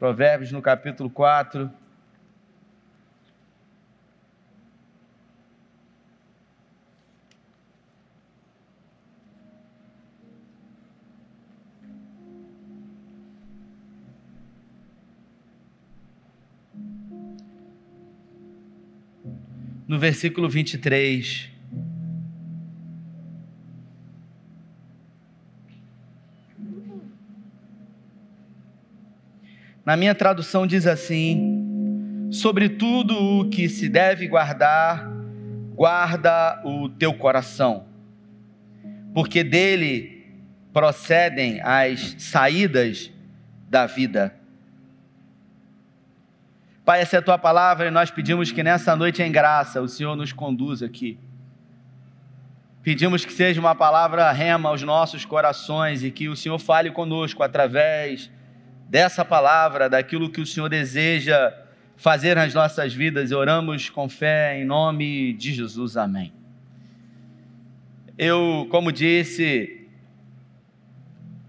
Provérbios no capítulo 4. No versículo 23. Na minha tradução diz assim: sobre tudo o que se deve guardar, guarda o teu coração, porque dele procedem as saídas da vida. Pai, essa é a tua palavra e nós pedimos que nessa noite em graça o Senhor nos conduza aqui. Pedimos que seja uma palavra rema aos nossos corações e que o Senhor fale conosco através dessa palavra, daquilo que o Senhor deseja fazer nas nossas vidas. Oramos com fé em nome de Jesus. Amém. Eu, como disse,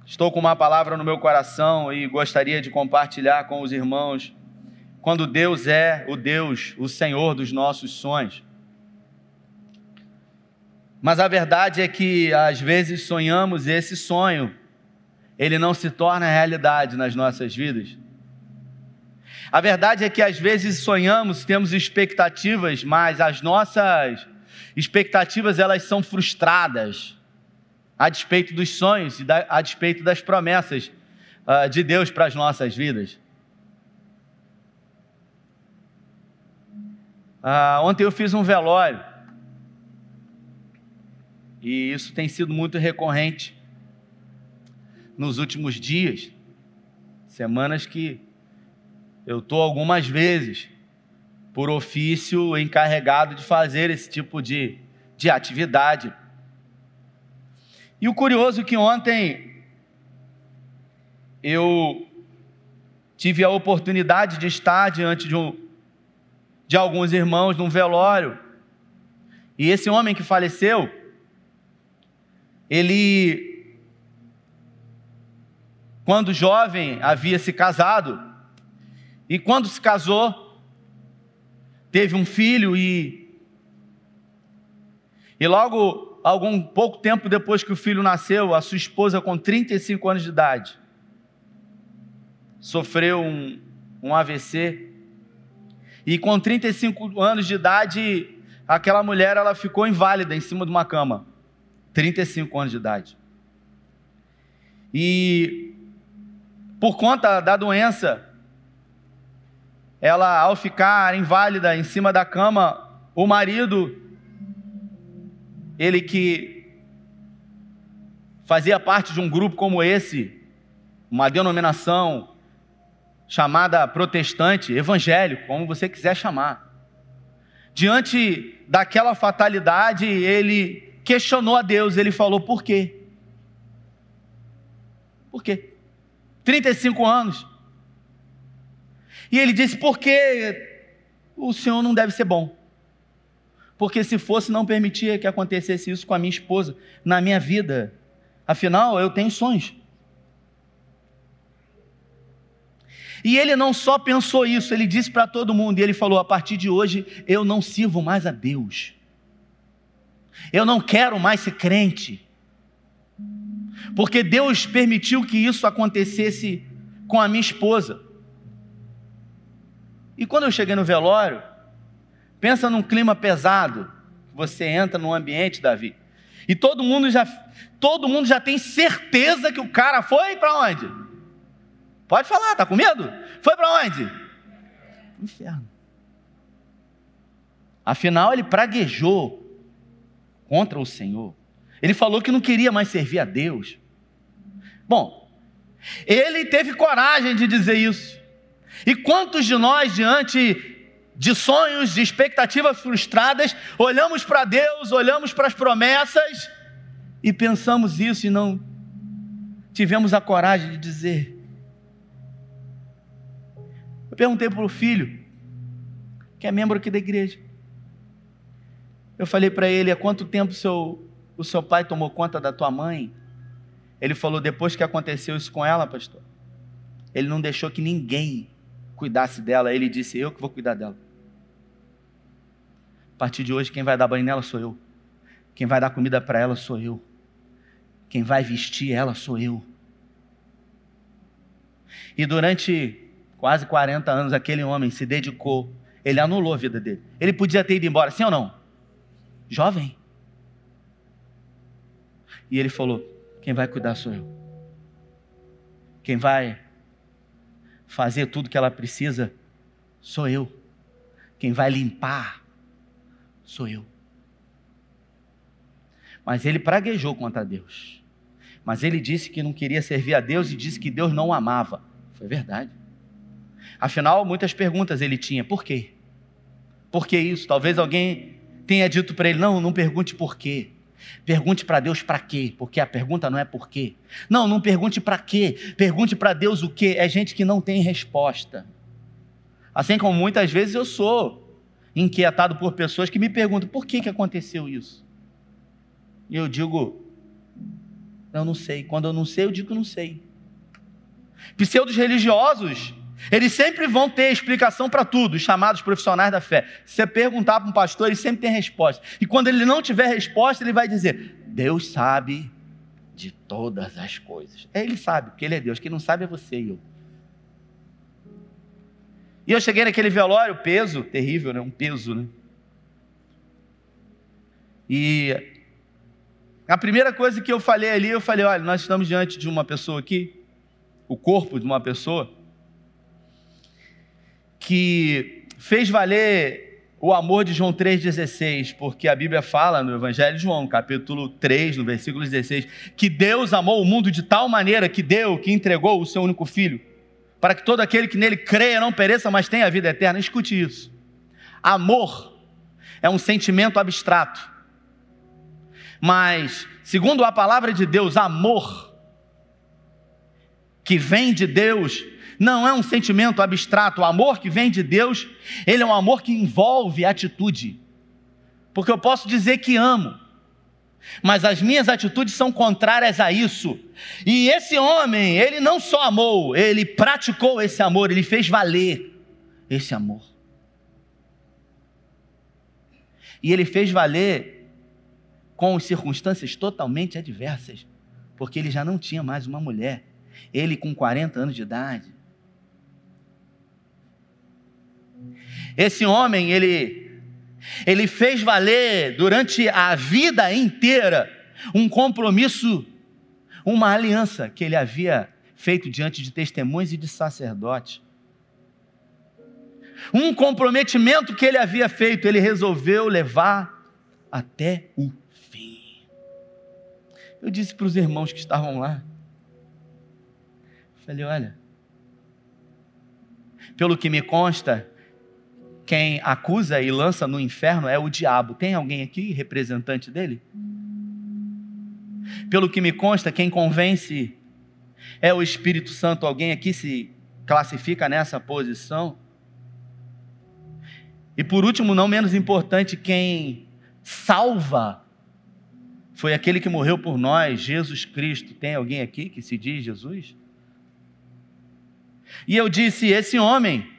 estou com uma palavra no meu coração e gostaria de compartilhar com os irmãos. Quando Deus é o Deus, o Senhor dos nossos sonhos. Mas a verdade é que às vezes sonhamos esse sonho ele não se torna realidade nas nossas vidas. A verdade é que às vezes sonhamos, temos expectativas, mas as nossas expectativas elas são frustradas a despeito dos sonhos e a despeito das promessas uh, de Deus para as nossas vidas. Uh, ontem eu fiz um velório e isso tem sido muito recorrente nos últimos dias, semanas que eu estou algumas vezes por ofício encarregado de fazer esse tipo de, de atividade. E o curioso é que ontem eu tive a oportunidade de estar diante de, um, de alguns irmãos num velório. E esse homem que faleceu, ele quando jovem, havia se casado. E quando se casou, teve um filho e e logo algum pouco tempo depois que o filho nasceu, a sua esposa com 35 anos de idade sofreu um, um AVC. E com 35 anos de idade, aquela mulher ela ficou inválida em cima de uma cama. 35 anos de idade. E por conta da doença, ela, ao ficar inválida em cima da cama, o marido, ele que fazia parte de um grupo como esse, uma denominação chamada protestante, evangélico, como você quiser chamar. Diante daquela fatalidade, ele questionou a Deus, ele falou: por quê? Por quê? 35 anos. E ele disse: porque o Senhor não deve ser bom. Porque se fosse, não permitia que acontecesse isso com a minha esposa, na minha vida. Afinal, eu tenho sonhos. E ele não só pensou isso, ele disse para todo mundo, e ele falou: a partir de hoje eu não sirvo mais a Deus. Eu não quero mais ser crente porque Deus permitiu que isso acontecesse com a minha esposa. E quando eu cheguei no velório, pensa num clima pesado, você entra num ambiente, Davi, e todo mundo já todo mundo já tem certeza que o cara foi para onde? Pode falar, tá com medo? Foi para onde? Inferno. Afinal, ele praguejou contra o Senhor. Ele falou que não queria mais servir a Deus. Bom, ele teve coragem de dizer isso. E quantos de nós, diante de sonhos, de expectativas frustradas, olhamos para Deus, olhamos para as promessas e pensamos isso e não tivemos a coragem de dizer. Eu perguntei para o filho, que é membro aqui da igreja. Eu falei para ele: há quanto tempo seu o seu pai tomou conta da tua mãe? Ele falou: depois que aconteceu isso com ela, pastor, Ele não deixou que ninguém cuidasse dela, ele disse: Eu que vou cuidar dela. A partir de hoje, quem vai dar banho nela sou eu. Quem vai dar comida para ela sou eu. Quem vai vestir ela sou eu. E durante quase 40 anos, aquele homem se dedicou, ele anulou a vida dele. Ele podia ter ido embora, sim ou não? Jovem. E ele falou: Quem vai cuidar sou eu. Quem vai fazer tudo que ela precisa sou eu. Quem vai limpar sou eu. Mas ele praguejou contra Deus. Mas ele disse que não queria servir a Deus e disse que Deus não o amava. Foi verdade. Afinal, muitas perguntas ele tinha. Por quê? Por que isso? Talvez alguém tenha dito para ele: não, não pergunte por quê. Pergunte para Deus para quê, porque a pergunta não é por quê. Não, não pergunte para quê, pergunte para Deus o quê. É gente que não tem resposta. Assim como muitas vezes eu sou inquietado por pessoas que me perguntam por que, que aconteceu isso. E eu digo, eu não sei. Quando eu não sei, eu digo que não sei. Pseudos religiosos, eles sempre vão ter explicação para tudo, os chamados profissionais da fé. Se você perguntar para um pastor, ele sempre tem resposta. E quando ele não tiver resposta, ele vai dizer: Deus sabe de todas as coisas. Ele sabe, porque ele é Deus. Quem não sabe é você e eu. E eu cheguei naquele velório, peso, terrível, né? Um peso, né? E a primeira coisa que eu falei ali, eu falei: olha, nós estamos diante de uma pessoa aqui, o corpo de uma pessoa, que fez valer o amor de João 3,16, porque a Bíblia fala no Evangelho de João, capítulo 3, no versículo 16, que Deus amou o mundo de tal maneira que deu, que entregou o seu único filho, para que todo aquele que nele creia não pereça, mas tenha a vida eterna. Escute isso. Amor é um sentimento abstrato mas, segundo a palavra de Deus, amor que vem de Deus não é um sentimento abstrato. O amor que vem de Deus, ele é um amor que envolve atitude. Porque eu posso dizer que amo, mas as minhas atitudes são contrárias a isso. E esse homem, ele não só amou, ele praticou esse amor, ele fez valer esse amor. E ele fez valer com circunstâncias totalmente adversas, porque ele já não tinha mais uma mulher, ele com 40 anos de idade. Esse homem, ele, ele fez valer durante a vida inteira um compromisso, uma aliança que ele havia feito diante de testemunhas e de sacerdotes. Um comprometimento que ele havia feito, ele resolveu levar até o eu disse para os irmãos que estavam lá, falei, olha, pelo que me consta, quem acusa e lança no inferno é o diabo. Tem alguém aqui, representante dele? Pelo que me consta, quem convence é o Espírito Santo. Alguém aqui se classifica nessa posição? E por último, não menos importante, quem salva foi aquele que morreu por nós, Jesus Cristo. Tem alguém aqui que se diz Jesus? E eu disse: esse homem,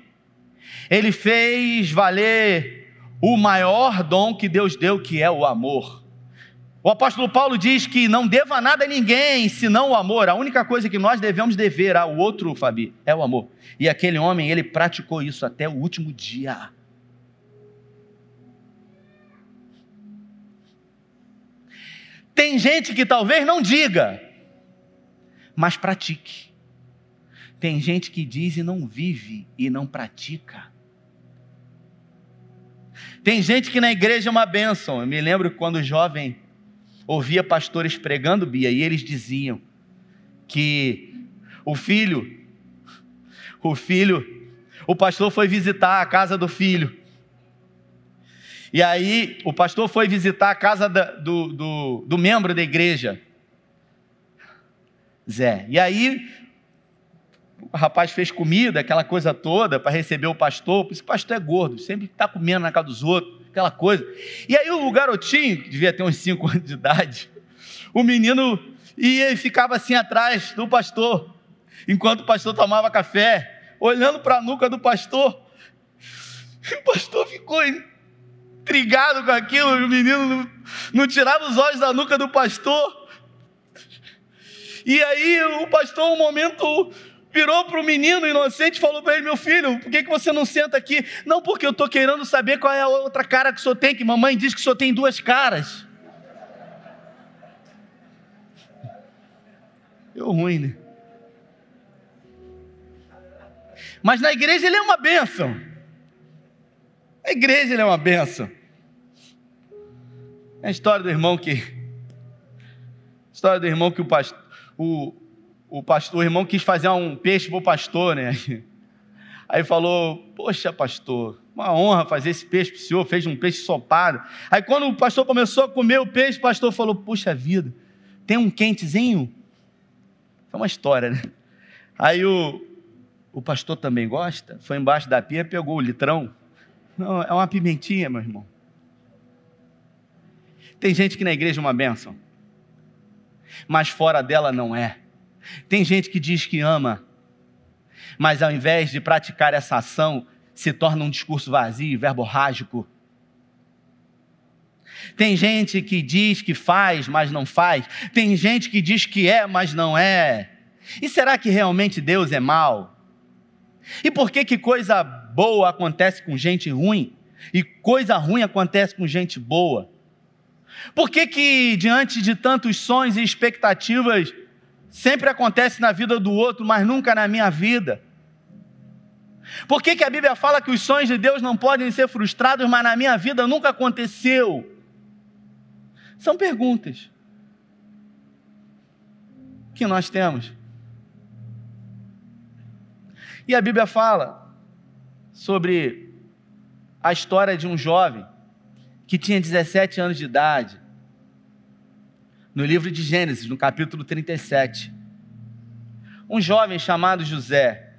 ele fez valer o maior dom que Deus deu, que é o amor. O apóstolo Paulo diz que não deva nada a ninguém senão o amor. A única coisa que nós devemos dever ao outro, Fabi, é o amor. E aquele homem, ele praticou isso até o último dia. Tem gente que talvez não diga, mas pratique. Tem gente que diz e não vive e não pratica. Tem gente que na igreja é uma bênção. Eu me lembro quando jovem ouvia pastores pregando, Bia, e eles diziam que o filho, o filho, o pastor foi visitar a casa do filho e aí o pastor foi visitar a casa da, do, do, do membro da igreja, Zé. E aí o rapaz fez comida, aquela coisa toda, para receber o pastor. Por isso o pastor é gordo, sempre está comendo na casa dos outros, aquela coisa. E aí o garotinho, que devia ter uns 5 anos de idade, o menino ia e ficava assim atrás do pastor. enquanto o pastor tomava café, olhando para a nuca do pastor. O pastor ficou intrigado com aquilo, o menino não, não tirava os olhos da nuca do pastor. E aí o pastor, um momento, virou para o menino inocente e falou para ele: Meu filho, por que, que você não senta aqui? Não, porque eu estou querendo saber qual é a outra cara que o senhor tem, que mamãe diz que o senhor tem duas caras. Deu ruim, né? Mas na igreja ele é uma bênção. Na igreja ele é uma bênção. É a história do irmão que. A história do irmão que o pastor. O, o, pastor, o irmão quis fazer um peixe para o pastor, né? Aí falou: Poxa, pastor, uma honra fazer esse peixe para o senhor. Fez um peixe sopado. Aí quando o pastor começou a comer o peixe, o pastor falou: Puxa vida, tem um quentezinho? É uma história, né? Aí o, o pastor também gosta, foi embaixo da pia, pegou o litrão. Não, é uma pimentinha, meu irmão. Tem gente que na igreja é uma bênção, mas fora dela não é. Tem gente que diz que ama, mas ao invés de praticar essa ação, se torna um discurso vazio, verborrágico. Tem gente que diz que faz, mas não faz. Tem gente que diz que é, mas não é. E será que realmente Deus é mal? E por que que coisa boa acontece com gente ruim e coisa ruim acontece com gente boa? Por que que diante de tantos sonhos e expectativas sempre acontece na vida do outro, mas nunca na minha vida? Por que, que a Bíblia fala que os sonhos de Deus não podem ser frustrados, mas na minha vida nunca aconteceu? São perguntas que nós temos. E a Bíblia fala sobre a história de um jovem que tinha 17 anos de idade, no livro de Gênesis, no capítulo 37. Um jovem chamado José.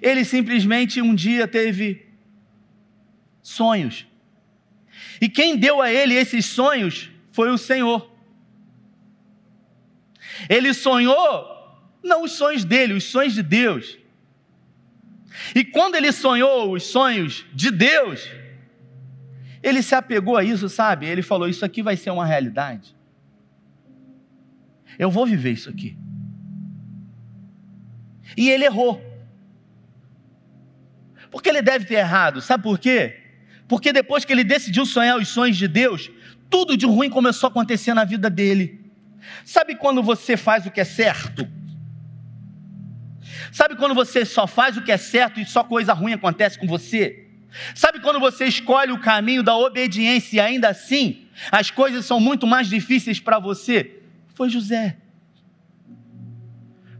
Ele simplesmente um dia teve sonhos. E quem deu a ele esses sonhos foi o Senhor. Ele sonhou não os sonhos dele, os sonhos de Deus. E quando ele sonhou os sonhos de Deus, ele se apegou a isso, sabe? Ele falou: Isso aqui vai ser uma realidade. Eu vou viver isso aqui. E ele errou. Porque ele deve ter errado, sabe por quê? Porque depois que ele decidiu sonhar os sonhos de Deus, tudo de ruim começou a acontecer na vida dele. Sabe quando você faz o que é certo? Sabe quando você só faz o que é certo e só coisa ruim acontece com você? Sabe quando você escolhe o caminho da obediência e ainda assim as coisas são muito mais difíceis para você? Foi José.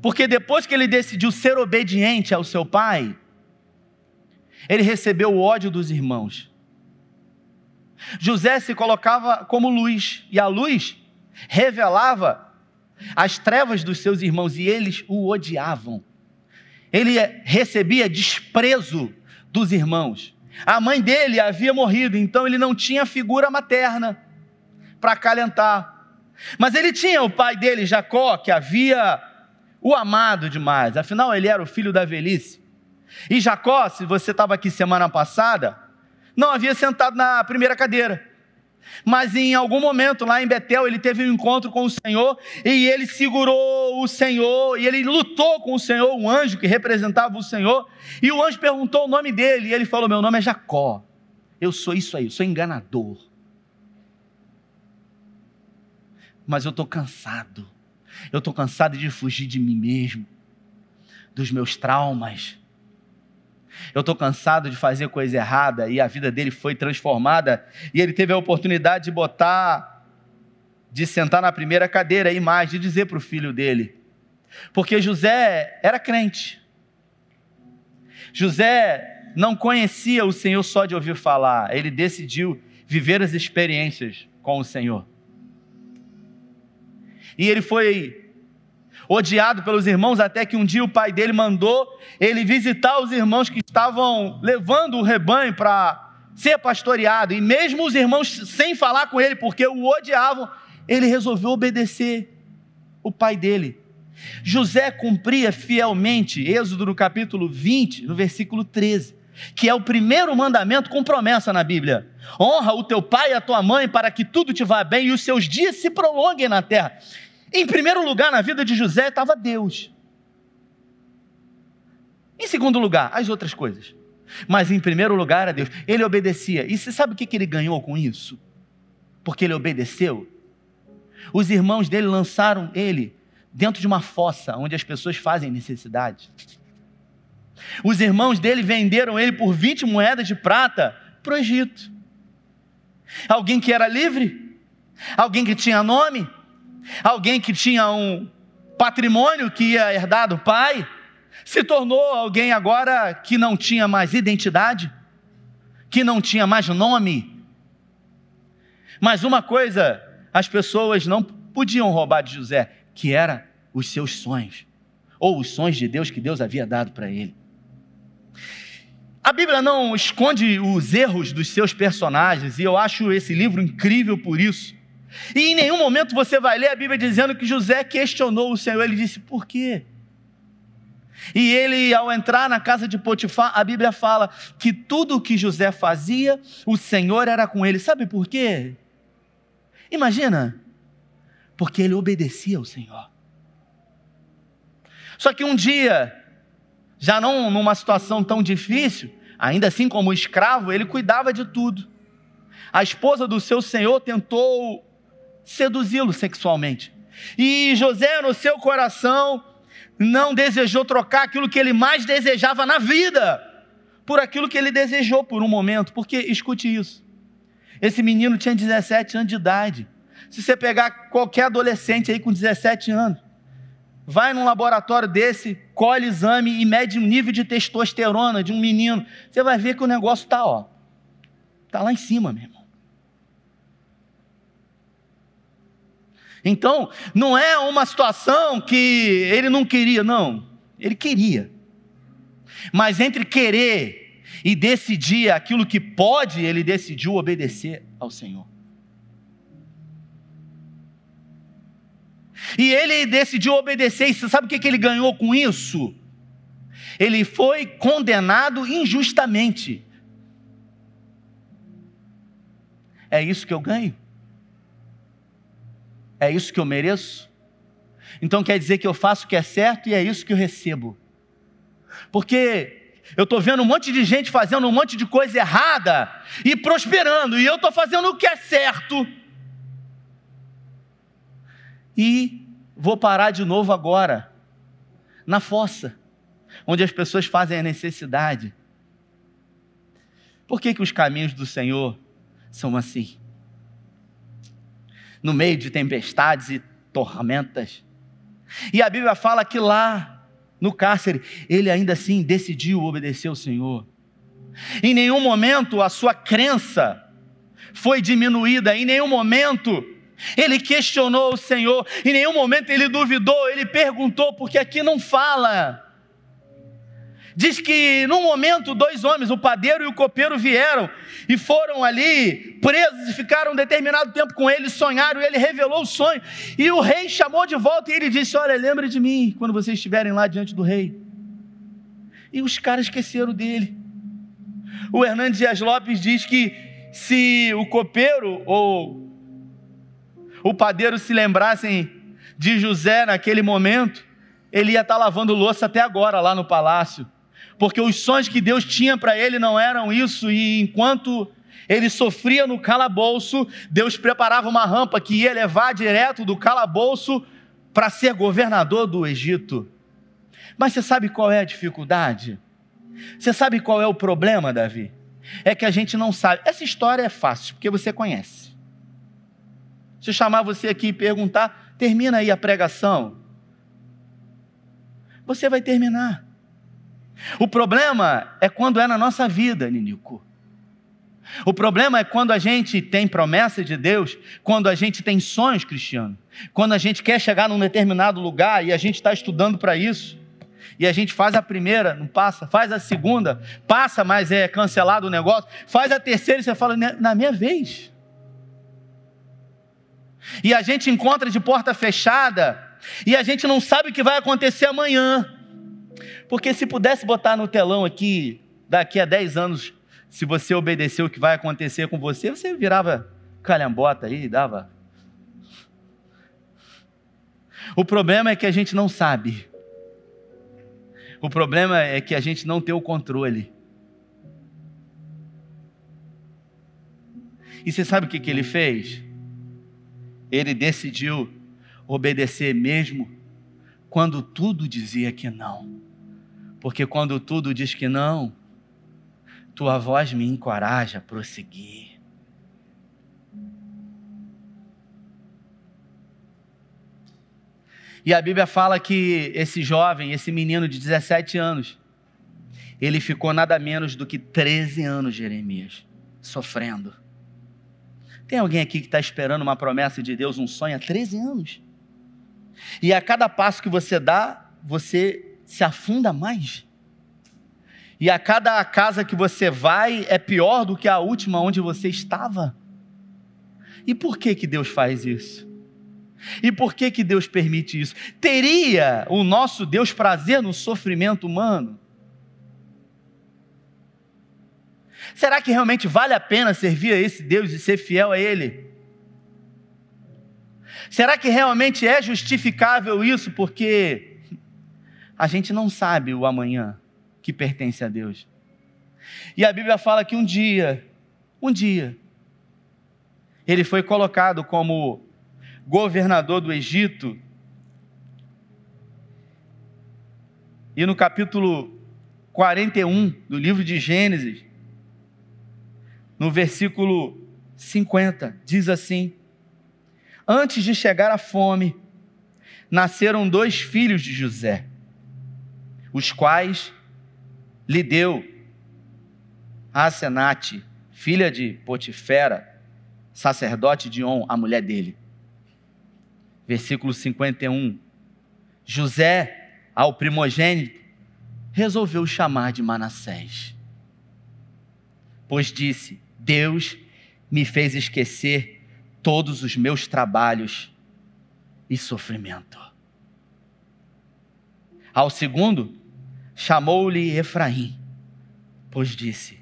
Porque depois que ele decidiu ser obediente ao seu pai, ele recebeu o ódio dos irmãos. José se colocava como luz, e a luz revelava as trevas dos seus irmãos, e eles o odiavam ele recebia desprezo dos irmãos. A mãe dele havia morrido, então ele não tinha figura materna para acalentar. Mas ele tinha o pai dele, Jacó, que havia o amado demais, afinal ele era o filho da velhice. E Jacó, se você estava aqui semana passada, não havia sentado na primeira cadeira. Mas em algum momento lá em Betel ele teve um encontro com o Senhor e ele segurou o Senhor e ele lutou com o Senhor, um anjo que representava o Senhor. E o anjo perguntou o nome dele e ele falou: Meu nome é Jacó. Eu sou isso aí, eu sou enganador. Mas eu estou cansado. Eu estou cansado de fugir de mim mesmo, dos meus traumas eu estou cansado de fazer coisa errada e a vida dele foi transformada e ele teve a oportunidade de botar, de sentar na primeira cadeira e mais, de dizer para o filho dele, porque José era crente. José não conhecia o Senhor só de ouvir falar, ele decidiu viver as experiências com o Senhor. E ele foi odiado pelos irmãos, até que um dia o pai dele mandou ele visitar os irmãos que estavam levando o rebanho para ser pastoreado. E mesmo os irmãos sem falar com ele, porque o odiavam, ele resolveu obedecer o pai dele. José cumpria fielmente, Êxodo no capítulo 20, no versículo 13, que é o primeiro mandamento com promessa na Bíblia. Honra o teu pai e a tua mãe para que tudo te vá bem e os seus dias se prolonguem na terra. Em primeiro lugar na vida de José estava Deus. Em segundo lugar, as outras coisas. Mas em primeiro lugar a Deus. Ele obedecia. E você sabe o que ele ganhou com isso? Porque ele obedeceu. Os irmãos dele lançaram ele dentro de uma fossa onde as pessoas fazem necessidade. Os irmãos dele venderam ele por 20 moedas de prata para o Egito. Alguém que era livre, alguém que tinha nome, alguém que tinha um patrimônio que ia herdar do pai, se tornou alguém agora que não tinha mais identidade, que não tinha mais nome. Mas uma coisa as pessoas não podiam roubar de José, que era os seus sonhos, ou os sonhos de Deus que Deus havia dado para ele. A Bíblia não esconde os erros dos seus personagens, e eu acho esse livro incrível por isso. E em nenhum momento você vai ler a Bíblia dizendo que José questionou o Senhor, ele disse: por quê? E ele, ao entrar na casa de Potifar, a Bíblia fala que tudo o que José fazia, o Senhor era com ele. Sabe por quê? Imagina, porque ele obedecia ao Senhor. Só que um dia, já não numa situação tão difícil, ainda assim como escravo, ele cuidava de tudo. A esposa do seu senhor tentou seduzi-lo sexualmente. E José, no seu coração, não desejou trocar aquilo que ele mais desejava na vida por aquilo que ele desejou por um momento. Porque, escute isso, esse menino tinha 17 anos de idade. Se você pegar qualquer adolescente aí com 17 anos, vai num laboratório desse, colhe exame e mede o nível de testosterona de um menino, você vai ver que o negócio está, ó, tá lá em cima, meu irmão. Então, não é uma situação que ele não queria, não. Ele queria. Mas entre querer e decidir aquilo que pode, ele decidiu obedecer ao Senhor. E ele decidiu obedecer, e sabe o que ele ganhou com isso? Ele foi condenado injustamente. É isso que eu ganho? É isso que eu mereço? Então quer dizer que eu faço o que é certo e é isso que eu recebo. Porque eu estou vendo um monte de gente fazendo um monte de coisa errada e prosperando, e eu estou fazendo o que é certo. E vou parar de novo agora, na fossa, onde as pessoas fazem a necessidade. Por que, que os caminhos do Senhor são assim? No meio de tempestades e tormentas. E a Bíblia fala que lá, no cárcere, ele ainda assim decidiu obedecer ao Senhor. Em nenhum momento a sua crença foi diminuída, em nenhum momento ele questionou o Senhor, em nenhum momento ele duvidou, ele perguntou, porque aqui não fala Diz que num momento dois homens, o padeiro e o copeiro, vieram e foram ali presos e ficaram um determinado tempo com ele, sonharam e ele revelou o sonho. E o rei chamou de volta e ele disse: Olha, lembre de mim quando vocês estiverem lá diante do rei. E os caras esqueceram dele. O Hernandes Dias Lopes diz que se o copeiro ou o padeiro se lembrassem de José naquele momento, ele ia estar lavando louça até agora lá no palácio porque os sonhos que Deus tinha para ele não eram isso, e enquanto ele sofria no calabouço, Deus preparava uma rampa que ia levar direto do calabouço para ser governador do Egito. Mas você sabe qual é a dificuldade? Você sabe qual é o problema, Davi? É que a gente não sabe. Essa história é fácil, porque você conhece. Se eu chamar você aqui e perguntar, termina aí a pregação. Você vai terminar. O problema é quando é na nossa vida, Ninico. O problema é quando a gente tem promessa de Deus, quando a gente tem sonhos cristianos, quando a gente quer chegar num determinado lugar e a gente está estudando para isso, e a gente faz a primeira, não passa, faz a segunda, passa, mas é cancelado o negócio, faz a terceira e você fala, na minha vez. E a gente encontra de porta fechada E a gente não sabe o que vai acontecer amanhã. Porque se pudesse botar no telão aqui, daqui a 10 anos, se você obedecer o que vai acontecer com você, você virava calhambota aí, dava. O problema é que a gente não sabe. O problema é que a gente não tem o controle. E você sabe o que, que ele fez? Ele decidiu obedecer mesmo quando tudo dizia que não. Porque quando tudo diz que não, tua voz me encoraja a prosseguir. E a Bíblia fala que esse jovem, esse menino de 17 anos, ele ficou nada menos do que 13 anos, Jeremias, sofrendo. Tem alguém aqui que está esperando uma promessa de Deus, um sonho há 13 anos? E a cada passo que você dá, você se afunda mais. E a cada casa que você vai é pior do que a última onde você estava. E por que que Deus faz isso? E por que que Deus permite isso? Teria o nosso Deus prazer no sofrimento humano? Será que realmente vale a pena servir a esse Deus e ser fiel a Ele? Será que realmente é justificável isso? Porque a gente não sabe o amanhã que pertence a Deus. E a Bíblia fala que um dia, um dia, ele foi colocado como governador do Egito. E no capítulo 41 do livro de Gênesis, no versículo 50, diz assim: Antes de chegar a fome, nasceram dois filhos de José, os quais lhe deu Asenate, filha de Potifera, sacerdote de On, a mulher dele. Versículo 51. José, ao primogênito, resolveu chamar de Manassés, pois disse: Deus me fez esquecer todos os meus trabalhos e sofrimento. Ao segundo, chamou-lhe Efraim, pois disse: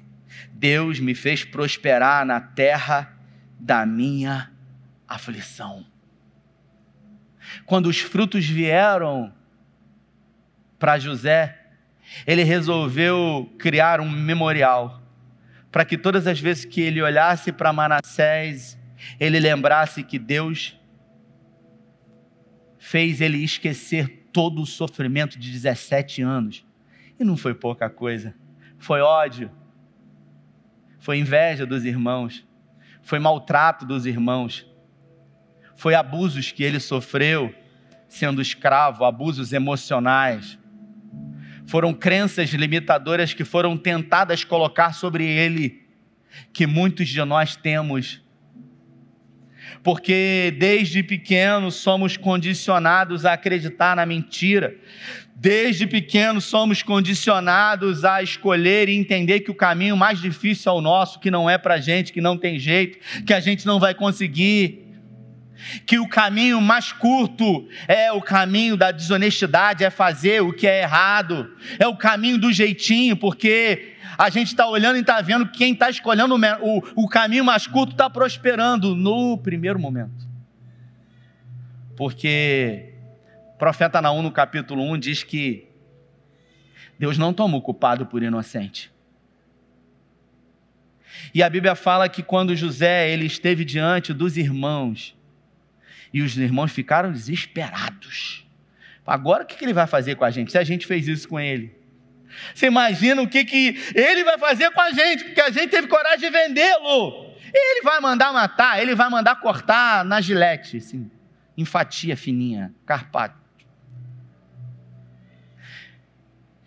Deus me fez prosperar na terra da minha aflição. Quando os frutos vieram para José, ele resolveu criar um memorial para que todas as vezes que ele olhasse para Manassés, ele lembrasse que Deus fez ele esquecer todo o sofrimento de 17 anos. E não foi pouca coisa. Foi ódio, foi inveja dos irmãos, foi maltrato dos irmãos, foi abusos que ele sofreu sendo escravo, abusos emocionais, foram crenças limitadoras que foram tentadas colocar sobre ele, que muitos de nós temos. Porque desde pequenos somos condicionados a acreditar na mentira, desde pequenos somos condicionados a escolher e entender que o caminho mais difícil é o nosso, que não é para gente, que não tem jeito, que a gente não vai conseguir. Que o caminho mais curto é o caminho da desonestidade, é fazer o que é errado, é o caminho do jeitinho, porque a gente está olhando e está vendo que quem está escolhendo o, o caminho mais curto está prosperando no primeiro momento. Porque profeta Naum, no capítulo 1, diz que Deus não toma o culpado por inocente. E a Bíblia fala que quando José ele esteve diante dos irmãos, e os irmãos ficaram desesperados. Agora o que ele vai fazer com a gente? Se a gente fez isso com ele. Você imagina o que, que ele vai fazer com a gente, porque a gente teve coragem de vendê-lo. Ele vai mandar matar, ele vai mandar cortar na gilete, assim, em fatia fininha, carpado.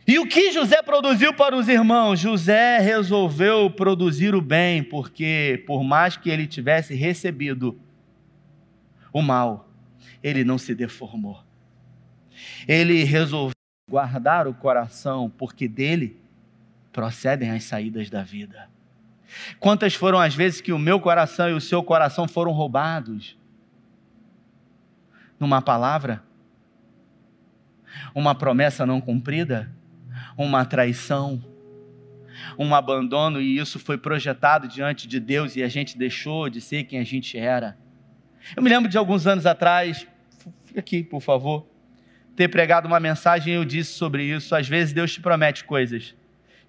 E o que José produziu para os irmãos? José resolveu produzir o bem, porque por mais que ele tivesse recebido o mal, ele não se deformou. Ele resolveu guardar o coração, porque dele procedem as saídas da vida. Quantas foram as vezes que o meu coração e o seu coração foram roubados? Numa palavra, uma promessa não cumprida, uma traição, um abandono, e isso foi projetado diante de Deus e a gente deixou de ser quem a gente era. Eu me lembro de alguns anos atrás, aqui, por favor, ter pregado uma mensagem eu disse sobre isso. Às vezes Deus te promete coisas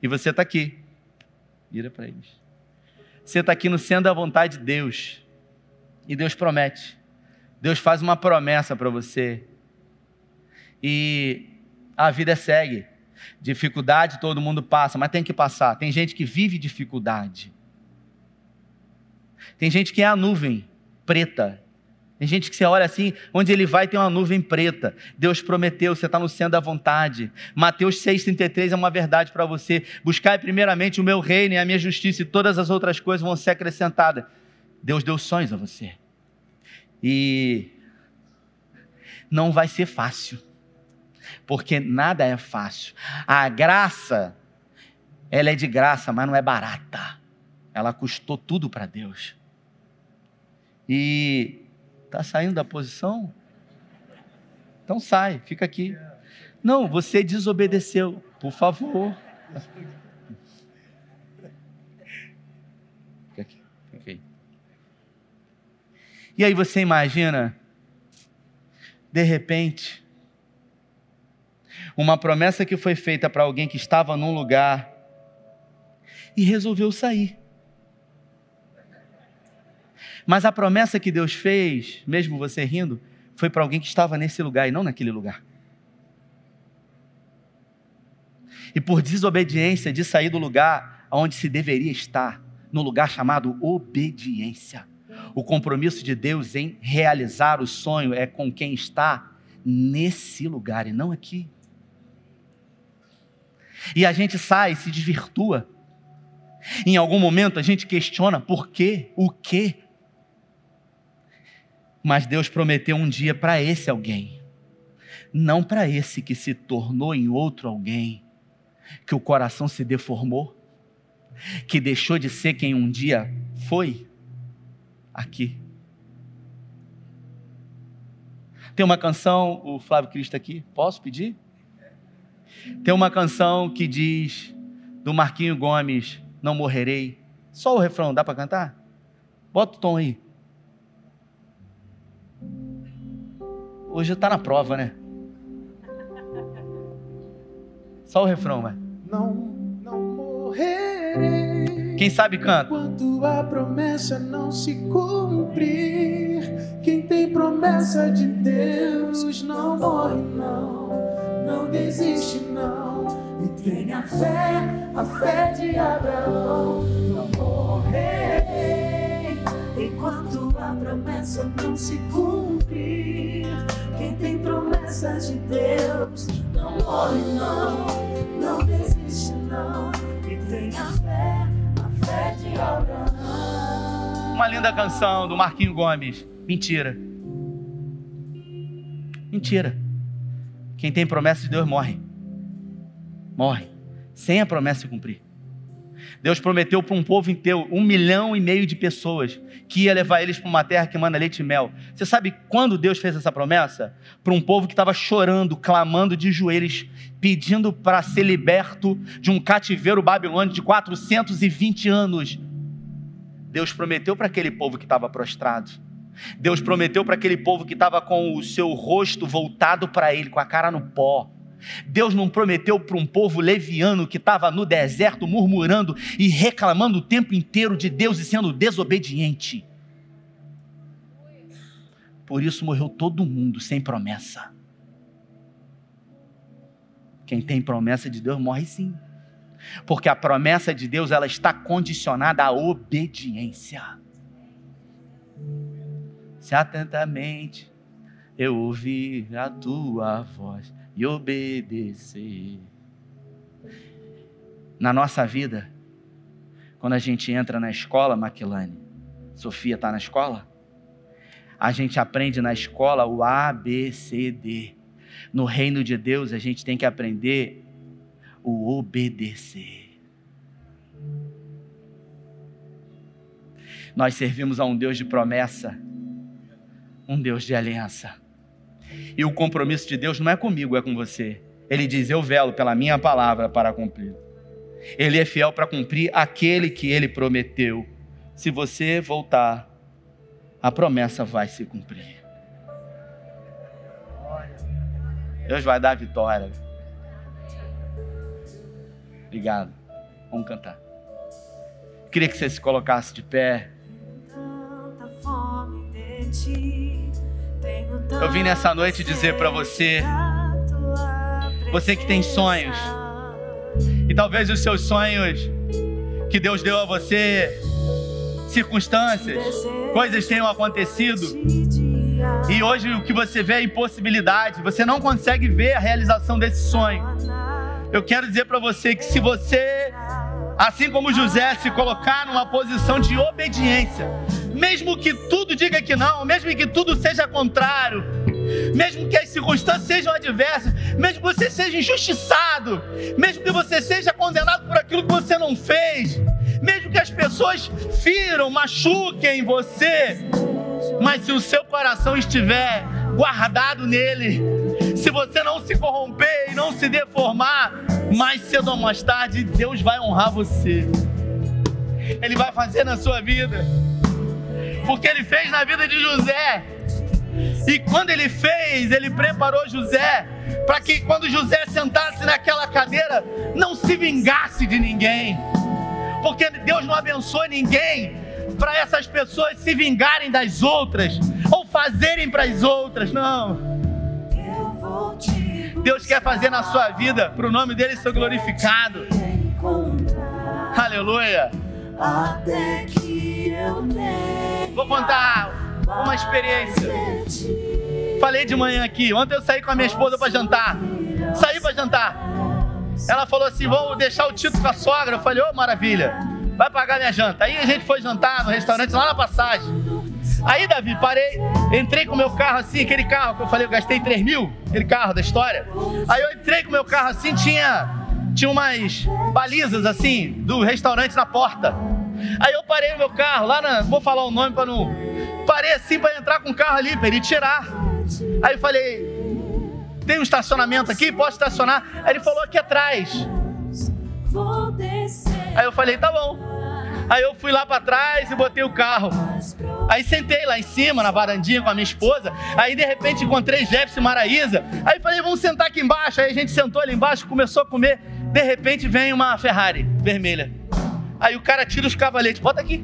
e você está aqui. Vira para eles. Você está aqui no centro da vontade de Deus e Deus promete. Deus faz uma promessa para você e a vida segue. Dificuldade todo mundo passa, mas tem que passar. Tem gente que vive dificuldade. Tem gente que é a nuvem preta. Tem gente que você olha assim, onde ele vai tem uma nuvem preta. Deus prometeu, você está no centro da vontade. Mateus 6,33 é uma verdade para você. Buscai primeiramente o meu reino e a minha justiça, e todas as outras coisas vão ser acrescentadas. Deus deu sonhos a você. E não vai ser fácil porque nada é fácil. A graça, ela é de graça, mas não é barata. Ela custou tudo para Deus. E está saindo da posição? Então sai, fica aqui. Não, você desobedeceu, por favor. Fica aqui, fica aí. E aí você imagina, de repente, uma promessa que foi feita para alguém que estava num lugar e resolveu sair. Mas a promessa que Deus fez, mesmo você rindo, foi para alguém que estava nesse lugar e não naquele lugar. E por desobediência de sair do lugar onde se deveria estar, no lugar chamado obediência. O compromisso de Deus em realizar o sonho é com quem está nesse lugar e não aqui. E a gente sai, se desvirtua. Em algum momento a gente questiona por quê, o quê. Mas Deus prometeu um dia para esse alguém, não para esse que se tornou em outro alguém, que o coração se deformou, que deixou de ser quem um dia foi aqui. Tem uma canção, o Flávio Cristo aqui, posso pedir? Tem uma canção que diz, do Marquinho Gomes, Não Morrerei. Só o refrão, dá para cantar? Bota o tom aí. Hoje está na prova, né? Só o refrão, vai. Não, não morrerei. Quem sabe canta. Enquanto a promessa não se cumprir, quem tem promessa de Deus não morre, não não desiste não. E tenha fé, a fé de Abraão. Não morrerei a promessa não se cumprir. Quem tem promessas de Deus não morre não, não desiste não. E tenha fé, a fé de Abraão. Uma linda canção do Marquinho Gomes. Mentira. Mentira. Quem tem promessa de Deus morre. Morre. Sem a promessa se cumprir. Deus prometeu para um povo inteiro, um milhão e meio de pessoas, que ia levar eles para uma terra que manda leite e mel. Você sabe quando Deus fez essa promessa? Para um povo que estava chorando, clamando de joelhos, pedindo para ser liberto de um cativeiro babilônico de 420 anos. Deus prometeu para aquele povo que estava prostrado Deus prometeu para aquele povo que estava com o seu rosto voltado para ele, com a cara no pó. Deus não prometeu para um povo leviano que estava no deserto murmurando e reclamando o tempo inteiro de Deus e sendo desobediente. Por isso morreu todo mundo sem promessa. Quem tem promessa de Deus morre sim. Porque a promessa de Deus ela está condicionada à obediência se atentamente eu ouvir a tua voz e obedecer. Na nossa vida, quando a gente entra na escola, Maquilane, Sofia está na escola? A gente aprende na escola o A, B, C, D. No reino de Deus, a gente tem que aprender o obedecer. Nós servimos a um Deus de promessa um Deus de aliança. E o compromisso de Deus não é comigo, é com você. Ele diz: Eu velo pela minha palavra para cumprir. Ele é fiel para cumprir aquele que ele prometeu. Se você voltar, a promessa vai se cumprir. Deus vai dar a vitória. Obrigado. Vamos cantar. Queria que você se colocasse de pé. Eu vim nessa noite dizer para você, você que tem sonhos, e talvez os seus sonhos que Deus deu a você, circunstâncias, coisas tenham acontecido, e hoje o que você vê é impossibilidade, você não consegue ver a realização desse sonho. Eu quero dizer para você que se você, assim como José, se colocar numa posição de obediência, mesmo que tudo diga que não, mesmo que tudo seja contrário, mesmo que as circunstâncias sejam adversas, mesmo que você seja injustiçado, mesmo que você seja condenado por aquilo que você não fez, mesmo que as pessoas firam, machuquem você, mas se o seu coração estiver guardado nele, se você não se corromper e não se deformar, mais cedo ou mais tarde Deus vai honrar você. Ele vai fazer na sua vida porque ele fez na vida de José. E quando ele fez, ele preparou José para que quando José sentasse naquela cadeira, não se vingasse de ninguém. Porque Deus não abençoa ninguém para essas pessoas se vingarem das outras ou fazerem para as outras, não. Deus quer fazer na sua vida para o nome dele ser glorificado. Aleluia. Até que eu Vou contar uma experiência. Falei de manhã aqui. Ontem eu saí com a minha esposa para jantar. Saí para jantar. Ela falou assim: vamos deixar o título com a sogra. Eu falei: ô oh, maravilha, vai pagar minha janta. Aí a gente foi jantar no restaurante lá na passagem. Aí, Davi, parei, entrei com o meu carro assim, aquele carro que eu falei, eu gastei 3 mil, aquele carro da história. Aí eu entrei com o meu carro assim, tinha, tinha umas balizas assim, do restaurante na porta. Aí eu parei meu carro, lá na. Vou falar o nome para não. Parei assim para entrar com o carro ali, para ele tirar. Aí eu falei: tem um estacionamento aqui? Posso estacionar? Aí ele falou: aqui atrás. Aí eu falei: tá bom. Aí eu fui lá para trás e botei o carro. Aí sentei lá em cima, na varandinha com a minha esposa. Aí de repente encontrei Jefferson e Maraísa. Aí falei, vamos sentar aqui embaixo. Aí a gente sentou ali embaixo, começou a comer. De repente vem uma Ferrari vermelha. Aí o cara tira os cavaletes, bota aqui.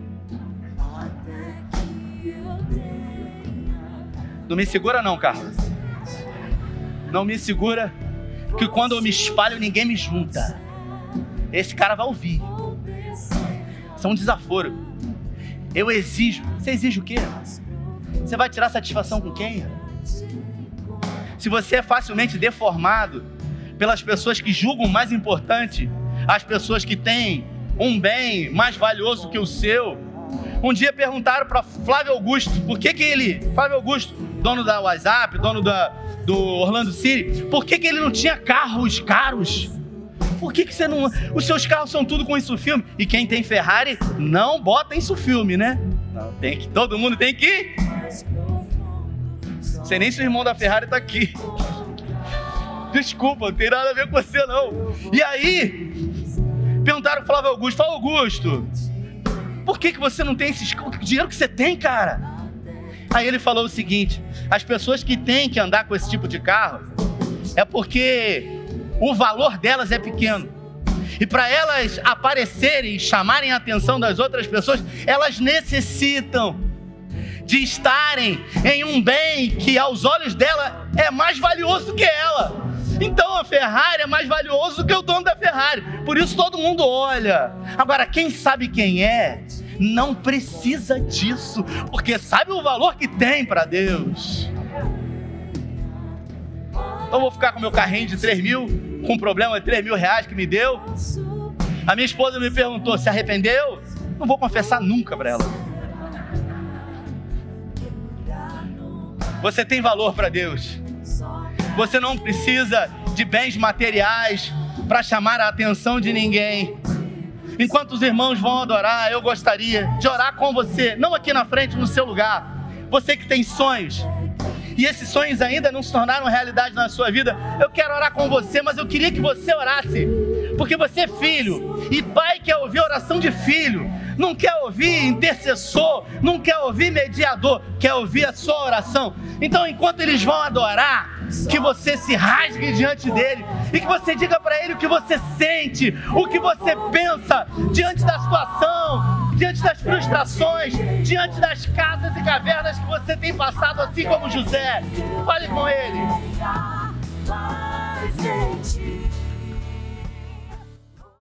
Não me segura não, Carlos. Não me segura, que quando eu me espalho ninguém me junta. Esse cara vai ouvir. Isso é um desaforo. Eu exijo. Você exige o quê? Você vai tirar satisfação com quem? Se você é facilmente deformado pelas pessoas que julgam mais importante as pessoas que têm um bem mais valioso que o seu. Um dia perguntaram para Flávio Augusto por que, que ele, Flávio Augusto, dono da WhatsApp, dono da, do Orlando City, por que, que ele não tinha carros caros? Por que, que você não. Os seus carros são tudo com isso filme? E quem tem Ferrari não bota isso filme, né? Não, tem que. Todo mundo tem que. Sei nem se o irmão da Ferrari tá aqui. Desculpa, não tem nada a ver com você, não. E aí, Perguntaram para Flávio Augusto: Fala, Augusto, por que, que você não tem esse dinheiro que você tem, cara? Aí ele falou o seguinte: as pessoas que têm que andar com esse tipo de carro é porque o valor delas é pequeno. E para elas aparecerem e chamarem a atenção das outras pessoas, elas necessitam de estarem em um bem que aos olhos dela é mais valioso que ela. Então a Ferrari é mais valioso do que o dono da Ferrari. Por isso todo mundo olha. Agora, quem sabe quem é, não precisa disso, porque sabe o valor que tem para Deus. Então vou ficar com meu carrinho de 3 mil, com um problema de 3 mil reais que me deu. A minha esposa me perguntou: se arrependeu? Não vou confessar nunca para ela. Você tem valor para Deus. Você não precisa de bens materiais para chamar a atenção de ninguém. Enquanto os irmãos vão adorar, eu gostaria de orar com você, não aqui na frente, no seu lugar. Você que tem sonhos e esses sonhos ainda não se tornaram realidade na sua vida, eu quero orar com você, mas eu queria que você orasse, porque você é filho e pai quer ouvir oração de filho, não quer ouvir intercessor, não quer ouvir mediador, quer ouvir a sua oração. Então, enquanto eles vão adorar, que você se rasgue diante dele e que você diga para ele o que você sente, o que você pensa diante da situação, diante das frustrações, diante das casas e cavernas que você tem passado, assim como José. Fale com ele.